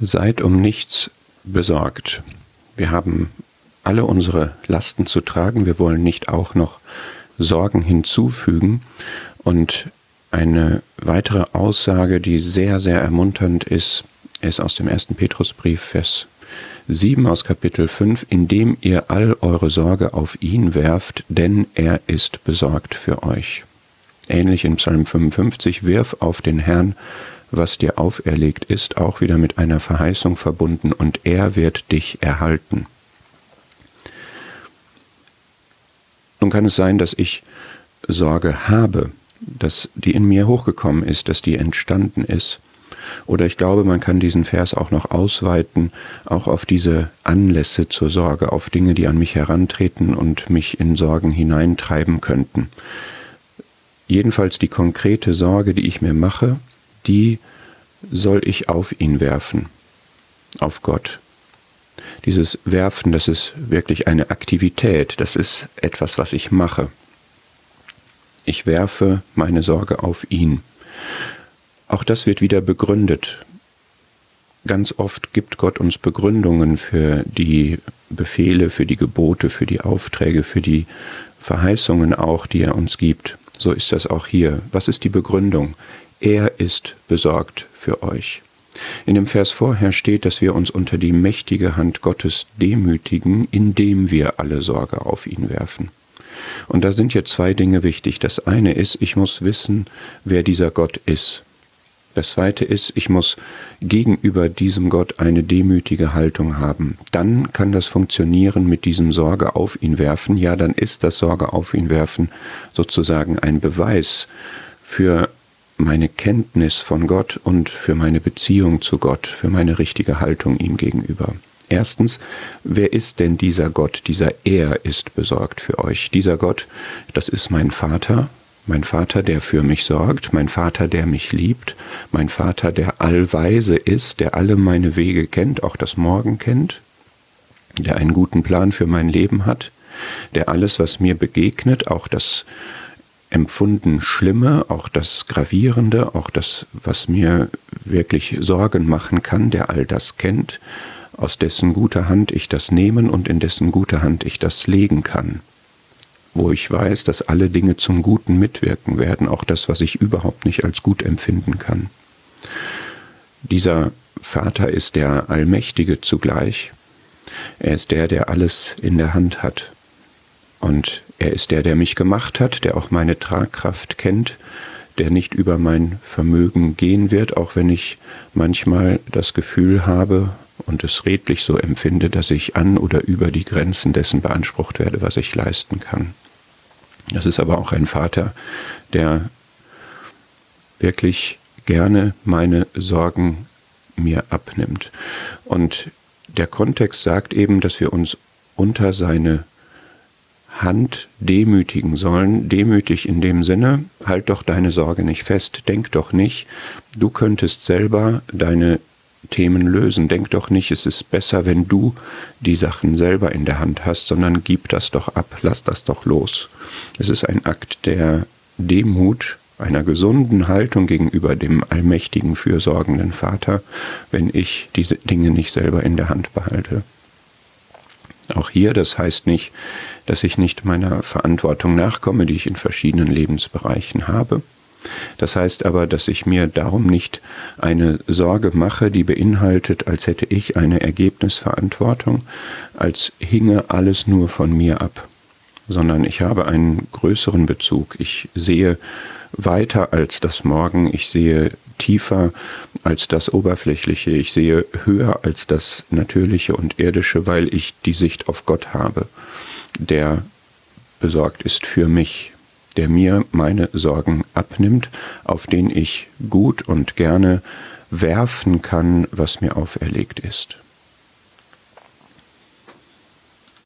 Seid um nichts besorgt. Wir haben alle unsere Lasten zu tragen. Wir wollen nicht auch noch Sorgen hinzufügen. Und eine weitere Aussage, die sehr, sehr ermunternd ist, ist aus dem ersten Petrusbrief, Vers 7 aus Kapitel 5, indem ihr all eure Sorge auf ihn werft, denn er ist besorgt für euch. Ähnlich in Psalm 55, wirf auf den Herrn was dir auferlegt ist, auch wieder mit einer Verheißung verbunden, und er wird dich erhalten. Nun kann es sein, dass ich Sorge habe, dass die in mir hochgekommen ist, dass die entstanden ist. Oder ich glaube, man kann diesen Vers auch noch ausweiten, auch auf diese Anlässe zur Sorge, auf Dinge, die an mich herantreten und mich in Sorgen hineintreiben könnten. Jedenfalls die konkrete Sorge, die ich mir mache, die soll ich auf ihn werfen, auf Gott. Dieses Werfen, das ist wirklich eine Aktivität, das ist etwas, was ich mache. Ich werfe meine Sorge auf ihn. Auch das wird wieder begründet. Ganz oft gibt Gott uns Begründungen für die Befehle, für die Gebote, für die Aufträge, für die Verheißungen auch, die er uns gibt. So ist das auch hier. Was ist die Begründung? Er ist besorgt für euch. In dem Vers vorher steht, dass wir uns unter die mächtige Hand Gottes demütigen, indem wir alle Sorge auf ihn werfen. Und da sind jetzt zwei Dinge wichtig. Das eine ist, ich muss wissen, wer dieser Gott ist. Das zweite ist, ich muss gegenüber diesem Gott eine demütige Haltung haben. Dann kann das funktionieren mit diesem Sorge auf ihn werfen. Ja, dann ist das Sorge auf ihn werfen sozusagen ein Beweis für meine Kenntnis von Gott und für meine Beziehung zu Gott, für meine richtige Haltung ihm gegenüber. Erstens, wer ist denn dieser Gott? Dieser Er ist besorgt für euch. Dieser Gott, das ist mein Vater, mein Vater, der für mich sorgt, mein Vater, der mich liebt, mein Vater, der allweise ist, der alle meine Wege kennt, auch das Morgen kennt, der einen guten Plan für mein Leben hat, der alles, was mir begegnet, auch das empfunden Schlimme, auch das Gravierende, auch das, was mir wirklich Sorgen machen kann, der all das kennt, aus dessen guter Hand ich das nehmen und in dessen guter Hand ich das legen kann, wo ich weiß, dass alle Dinge zum Guten mitwirken werden, auch das, was ich überhaupt nicht als gut empfinden kann. Dieser Vater ist der Allmächtige zugleich, er ist der, der alles in der Hand hat. Und er ist der, der mich gemacht hat, der auch meine Tragkraft kennt, der nicht über mein Vermögen gehen wird, auch wenn ich manchmal das Gefühl habe und es redlich so empfinde, dass ich an oder über die Grenzen dessen beansprucht werde, was ich leisten kann. Das ist aber auch ein Vater, der wirklich gerne meine Sorgen mir abnimmt. Und der Kontext sagt eben, dass wir uns unter seine Hand demütigen sollen. Demütig in dem Sinne, halt doch deine Sorge nicht fest, denk doch nicht, du könntest selber deine Themen lösen. Denk doch nicht, es ist besser, wenn du die Sachen selber in der Hand hast, sondern gib das doch ab, lass das doch los. Es ist ein Akt der Demut, einer gesunden Haltung gegenüber dem allmächtigen, fürsorgenden Vater, wenn ich diese Dinge nicht selber in der Hand behalte. Auch hier, das heißt nicht, dass ich nicht meiner Verantwortung nachkomme, die ich in verschiedenen Lebensbereichen habe. Das heißt aber, dass ich mir darum nicht eine Sorge mache, die beinhaltet, als hätte ich eine Ergebnisverantwortung, als hinge alles nur von mir ab, sondern ich habe einen größeren Bezug. Ich sehe weiter als das Morgen, ich sehe tiefer als das Oberflächliche, ich sehe höher als das Natürliche und Irdische, weil ich die Sicht auf Gott habe, der besorgt ist für mich, der mir meine Sorgen abnimmt, auf den ich gut und gerne werfen kann, was mir auferlegt ist.